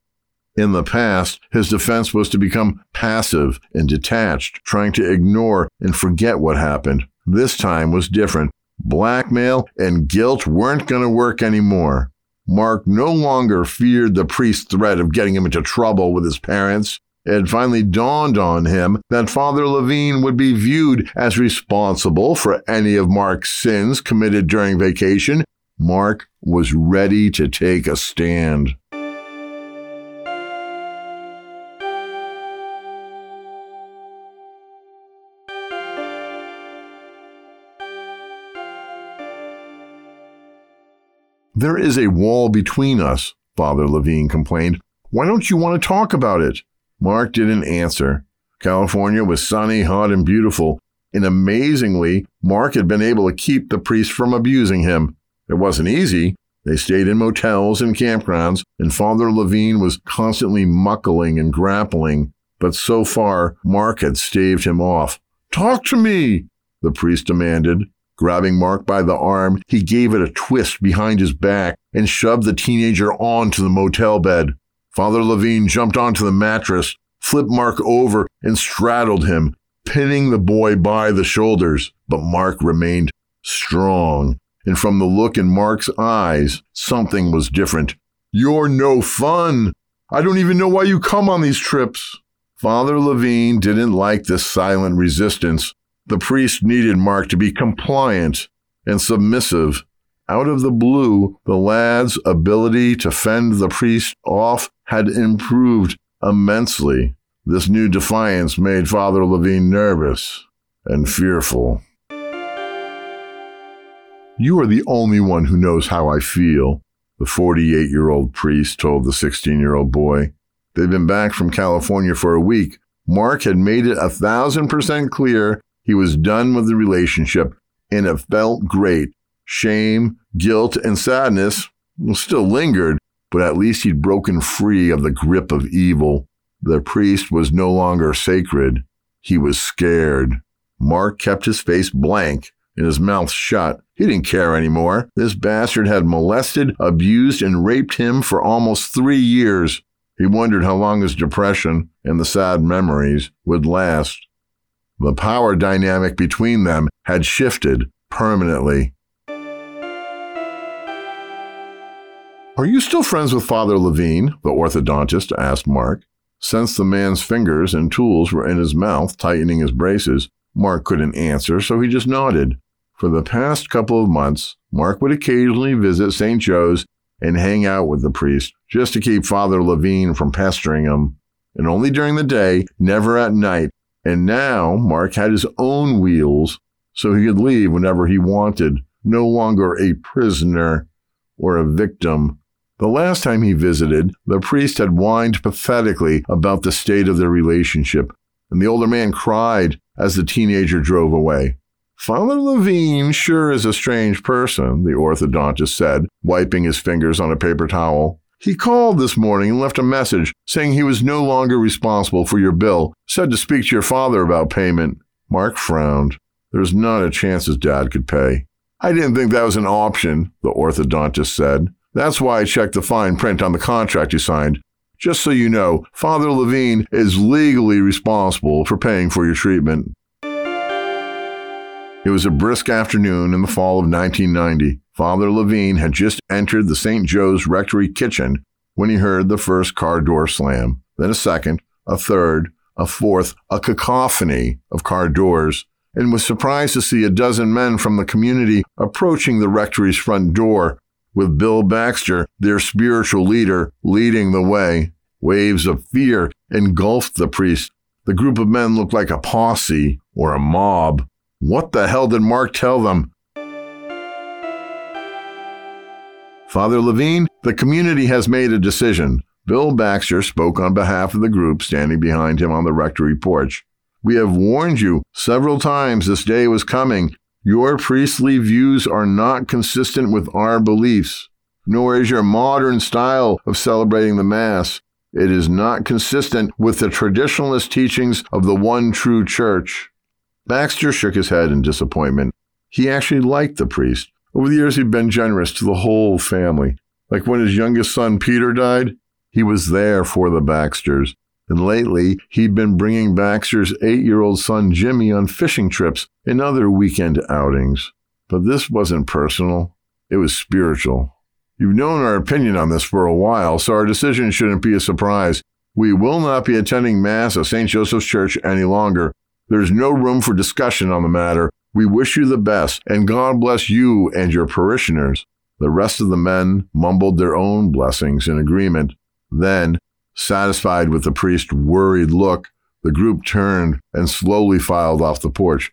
In the past, his defense was to become passive and detached, trying to ignore and forget what happened. This time was different. Blackmail and guilt weren't going to work anymore. Mark no longer feared the priest's threat of getting him into trouble with his parents. It finally dawned on him that Father Lavigne would be viewed as responsible for any of Mark's sins committed during vacation. Mark was ready to take a stand. There is a wall between us, Father Lavigne complained. Why don't you want to talk about it? Mark didn't answer. California was sunny, hot, and beautiful, and amazingly, Mark had been able to keep the priest from abusing him. It wasn't easy. They stayed in motels and campgrounds, and Father Lavigne was constantly muckling and grappling, but so far, Mark had staved him off. Talk to me, the priest demanded. Grabbing Mark by the arm, he gave it a twist behind his back and shoved the teenager onto the motel bed. Father Lavigne jumped onto the mattress, flipped Mark over, and straddled him, pinning the boy by the shoulders. But Mark remained strong, and from the look in Mark's eyes, something was different. You're no fun. I don't even know why you come on these trips. Father Lavigne didn't like this silent resistance. The priest needed Mark to be compliant and submissive. Out of the blue, the lad's ability to fend the priest off had improved immensely. This new defiance made Father Lavigne nervous and fearful. You are the only one who knows how I feel, the 48 year old priest told the 16 year old boy. They'd been back from California for a week. Mark had made it a thousand percent clear he was done with the relationship, and it felt great. Shame, guilt, and sadness still lingered, but at least he'd broken free of the grip of evil. The priest was no longer sacred. He was scared. Mark kept his face blank and his mouth shut. He didn't care anymore. This bastard had molested, abused, and raped him for almost three years. He wondered how long his depression and the sad memories would last. The power dynamic between them had shifted permanently. Are you still friends with Father Lavigne? the orthodontist asked Mark. Since the man's fingers and tools were in his mouth, tightening his braces, Mark couldn't answer, so he just nodded. For the past couple of months, Mark would occasionally visit St. Joe's and hang out with the priest, just to keep Father Lavigne from pestering him. And only during the day, never at night, and now Mark had his own wheels, so he could leave whenever he wanted, no longer a prisoner or a victim. The last time he visited, the priest had whined pathetically about the state of their relationship, and the older man cried as the teenager drove away. Father Lavigne sure is a strange person, the orthodontist said, wiping his fingers on a paper towel. He called this morning and left a message saying he was no longer responsible for your bill, said to speak to your father about payment. Mark frowned. There's not a chance his dad could pay. I didn't think that was an option, the orthodontist said. That's why I checked the fine print on the contract you signed. Just so you know, Father Lavigne is legally responsible for paying for your treatment. It was a brisk afternoon in the fall of 1990. Father Lavigne had just entered the St. Joe's Rectory kitchen when he heard the first car door slam, then a second, a third, a fourth, a cacophony of car doors, and was surprised to see a dozen men from the community approaching the rectory's front door, with Bill Baxter, their spiritual leader, leading the way. Waves of fear engulfed the priest. The group of men looked like a posse or a mob. What the hell did Mark tell them? Father Lavigne, the community has made a decision. Bill Baxter spoke on behalf of the group standing behind him on the rectory porch. We have warned you several times this day was coming. Your priestly views are not consistent with our beliefs, nor is your modern style of celebrating the Mass. It is not consistent with the traditionalist teachings of the one true church. Baxter shook his head in disappointment. He actually liked the priest. Over the years, he'd been generous to the whole family. Like when his youngest son, Peter, died, he was there for the Baxters. And lately, he'd been bringing Baxter's eight year old son, Jimmy, on fishing trips and other weekend outings. But this wasn't personal, it was spiritual. You've known our opinion on this for a while, so our decision shouldn't be a surprise. We will not be attending Mass at St. Joseph's Church any longer. There's no room for discussion on the matter. We wish you the best, and God bless you and your parishioners. The rest of the men mumbled their own blessings in agreement. Then, satisfied with the priest's worried look, the group turned and slowly filed off the porch.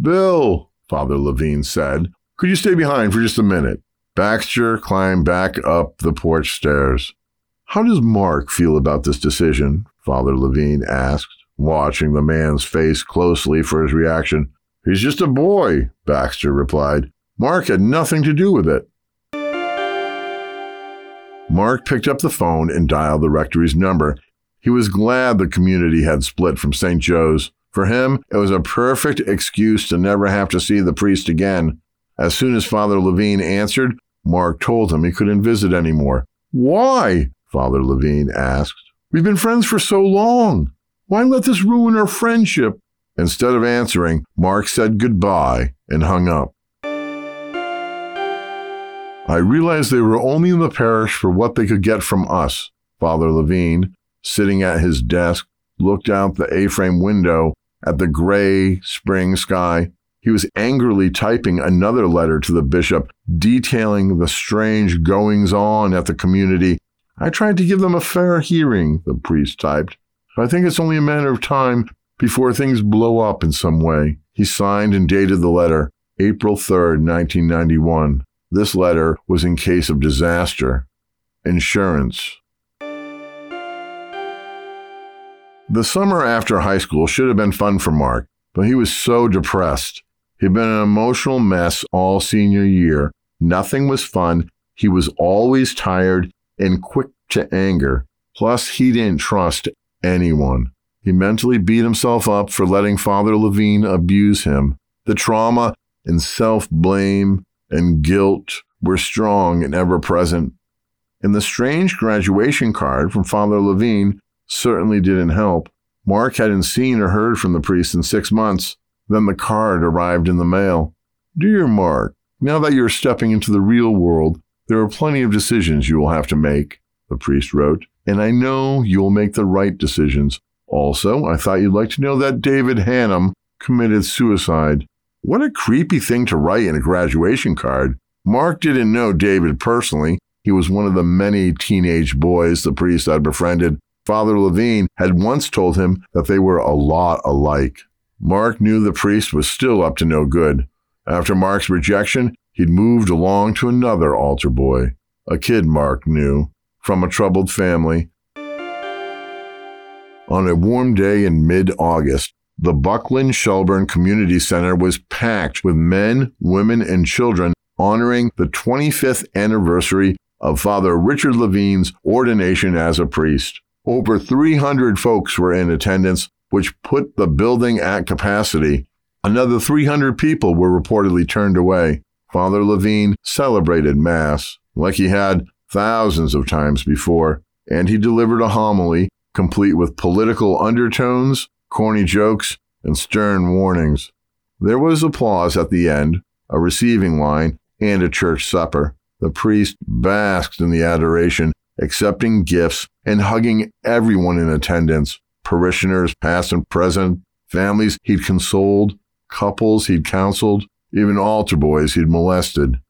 Bill, Father Lavigne said, could you stay behind for just a minute? Baxter climbed back up the porch stairs. How does Mark feel about this decision? Father Lavigne asked watching the man's face closely for his reaction. He's just a boy, Baxter replied. Mark had nothing to do with it. Mark picked up the phone and dialed the rectory's number. He was glad the community had split from St. Joe's. For him, it was a perfect excuse to never have to see the priest again. As soon as Father Lavigne answered, Mark told him he couldn't visit anymore. Why? Father Lavigne asked. We've been friends for so long. Why let this ruin our friendship? Instead of answering, Mark said goodbye and hung up. I realized they were only in the parish for what they could get from us. Father Lavigne, sitting at his desk, looked out the A frame window at the gray spring sky. He was angrily typing another letter to the bishop detailing the strange goings on at the community. I tried to give them a fair hearing, the priest typed. I think it's only a matter of time before things blow up in some way. He signed and dated the letter April 3rd, 1991. This letter was in case of disaster. Insurance. The summer after high school should have been fun for Mark, but he was so depressed. He'd been an emotional mess all senior year. Nothing was fun. He was always tired and quick to anger. Plus, he didn't trust anyone. He mentally beat himself up for letting Father Lavigne abuse him. The trauma and self blame and guilt were strong and ever present. And the strange graduation card from Father Lavigne certainly didn't help. Mark hadn't seen or heard from the priest in six months. Then the card arrived in the mail. Dear Mark, now that you're stepping into the real world, there are plenty of decisions you will have to make, the priest wrote, and I know you'll make the right decisions. Also, I thought you'd like to know that David Hannum committed suicide. What a creepy thing to write in a graduation card. Mark didn't know David personally. He was one of the many teenage boys the priest had befriended Father Lavigne had once told him that they were a lot alike. Mark knew the priest was still up to no good. After Mark's rejection, he'd moved along to another altar boy, a kid Mark knew, from a troubled family. On a warm day in mid August, the Buckland Shelburne Community Center was packed with men, women, and children honoring the 25th anniversary of Father Richard Lavigne's ordination as a priest. Over 300 folks were in attendance, which put the building at capacity. Another 300 people were reportedly turned away. Father Lavigne celebrated Mass like he had thousands of times before, and he delivered a homily complete with political undertones, corny jokes, and stern warnings. There was applause at the end, a receiving line, and a church supper. The priest basked in the adoration accepting gifts, and hugging everyone in attendance parishioners, past and present, families he'd consoled, couples he'd counseled, even altar boys he'd molested.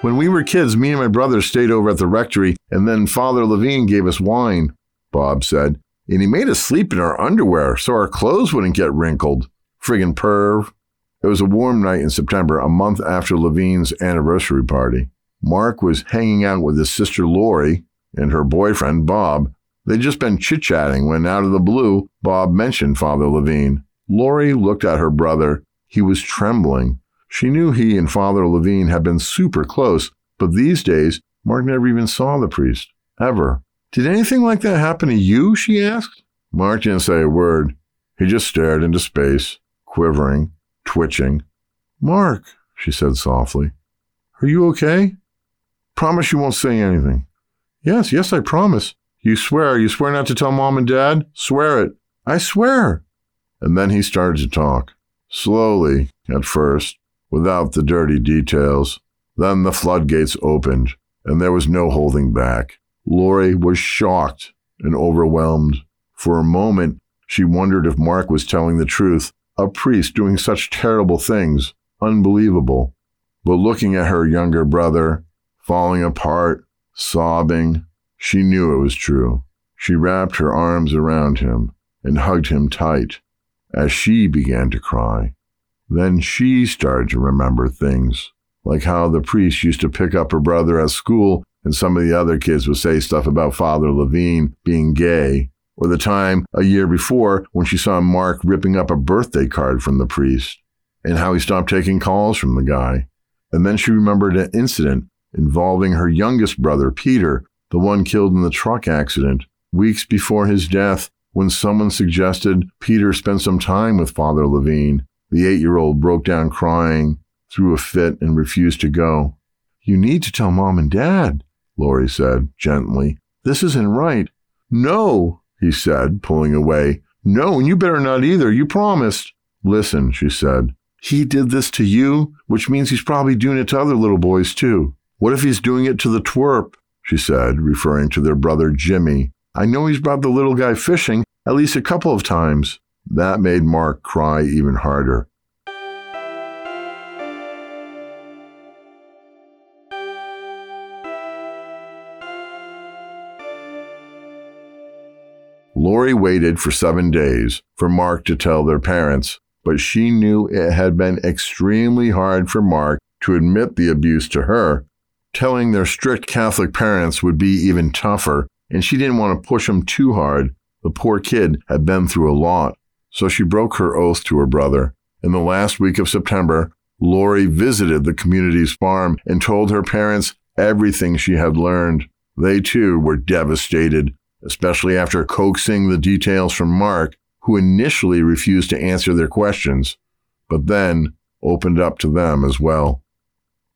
When we were kids, me and my brother stayed over at the rectory, and then Father Lavigne gave us wine, Bob said, and he made us sleep in our underwear so our clothes wouldn't get wrinkled. Friggin' perv. It was a warm night in September, a month after Lavigne's anniversary party. Mark was hanging out with his sister Lori and her boyfriend Bob. They'd just been chit chatting when, out of the blue, Bob mentioned Father Lavigne. Lori looked at her brother. He was trembling. She knew he and Father Lavigne had been super close, but these days, Mark never even saw the priest. Ever. Did anything like that happen to you? she asked. Mark didn't say a word. He just stared into space, quivering, twitching. Mark, she said softly, are you okay? Promise you won't say anything. Yes, yes, I promise. You swear. You swear not to tell mom and dad? Swear it. I swear. And then he started to talk. Slowly, at first, without the dirty details. Then the floodgates opened, and there was no holding back. Lori was shocked and overwhelmed. For a moment, she wondered if Mark was telling the truth. A priest doing such terrible things. Unbelievable. But looking at her younger brother, falling apart, sobbing. She knew it was true. She wrapped her arms around him and hugged him tight as she began to cry. Then she started to remember things, like how the priest used to pick up her brother at school and some of the other kids would say stuff about Father Lavigne being gay, or the time a year before when she saw Mark ripping up a birthday card from the priest, and how he stopped taking calls from the guy. And then she remembered an incident involving her youngest brother, Peter, the one killed in the truck accident, weeks before his death when someone suggested Peter spend some time with Father Lavigne. The eight year old broke down crying, threw a fit, and refused to go. You need to tell mom and dad, Lori said gently. This isn't right. No, he said, pulling away. No, and you better not either. You promised. Listen, she said. He did this to you, which means he's probably doing it to other little boys too. What if he's doing it to the twerp? she said, referring to their brother Jimmy. I know he's brought the little guy fishing, at least a couple of times. That made Mark cry even harder. Lori waited for seven days for Mark to tell their parents, but she knew it had been extremely hard for Mark to admit the abuse to her. Telling their strict Catholic parents would be even tougher, and she didn't want to push him too hard. The poor kid had been through a lot, so she broke her oath to her brother. In the last week of September, Lori visited the community's farm and told her parents everything she had learned. They too were devastated especially after coaxing the details from Mark, who initially refused to answer their questions, but then opened up to them as well.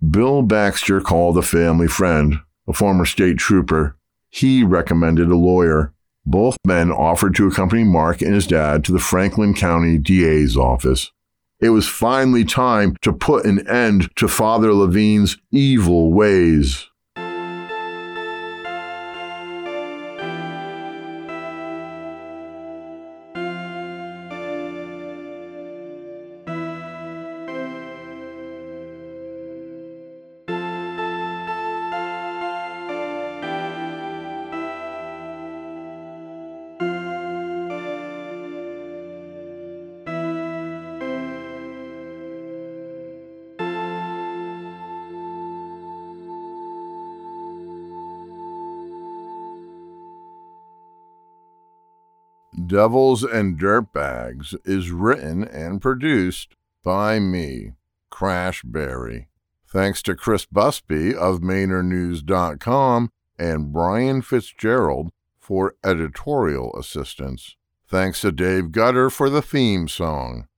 Bill Baxter called a family friend, a former state trooper. He recommended a lawyer. Both men offered to accompany Mark and his dad to the Franklin County DA's office. It was finally time to put an end to Father Lavigne's evil ways. Devils and Dirtbags is written and produced by me, Crash Barry. Thanks to Chris Busby of MainerNews.com and Brian Fitzgerald for editorial assistance. Thanks to Dave Gutter for the theme song.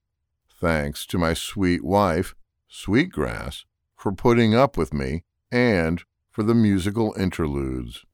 Thanks to my sweet wife, Sweetgrass, for putting up with me and for the musical interludes.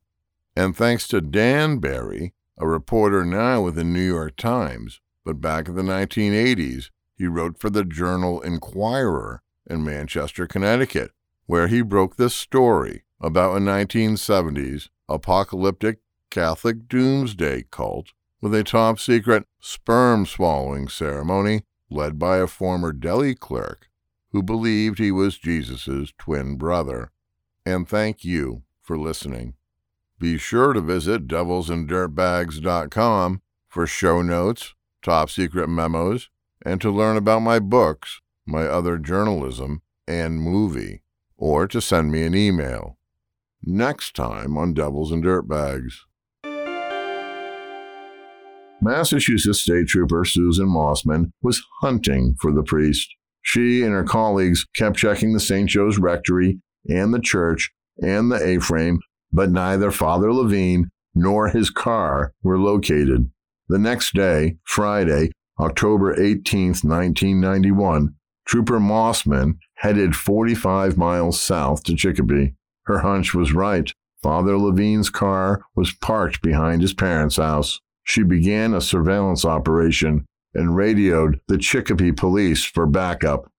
And thanks to Dan Barry a reporter now with the New York Times, but back in the 1980s, he wrote for the Journal Inquirer in Manchester, Connecticut, where he broke this story about a 1970s apocalyptic Catholic doomsday cult with a top secret sperm swallowing ceremony led by a former deli clerk who believed he was Jesus' twin brother. And thank you for listening. Be sure to visit devilsanddirtbags.com for show notes, top secret memos, and to learn about my books, my other journalism, and movie, or to send me an email. Next time on Devils and Dirtbags. Massachusetts State Trooper Susan Mossman was hunting for the priest. She and her colleagues kept checking the St. Joe's Rectory and the church and the A frame but neither Father Lavigne nor his car were located. The next day, Friday, October 18, 1991, Trooper Mossman headed 45 miles south to Chicopee. Her hunch was right. Father Lavigne's car was parked behind his parents' house. She began a surveillance operation and radioed the Chicopee police for backup.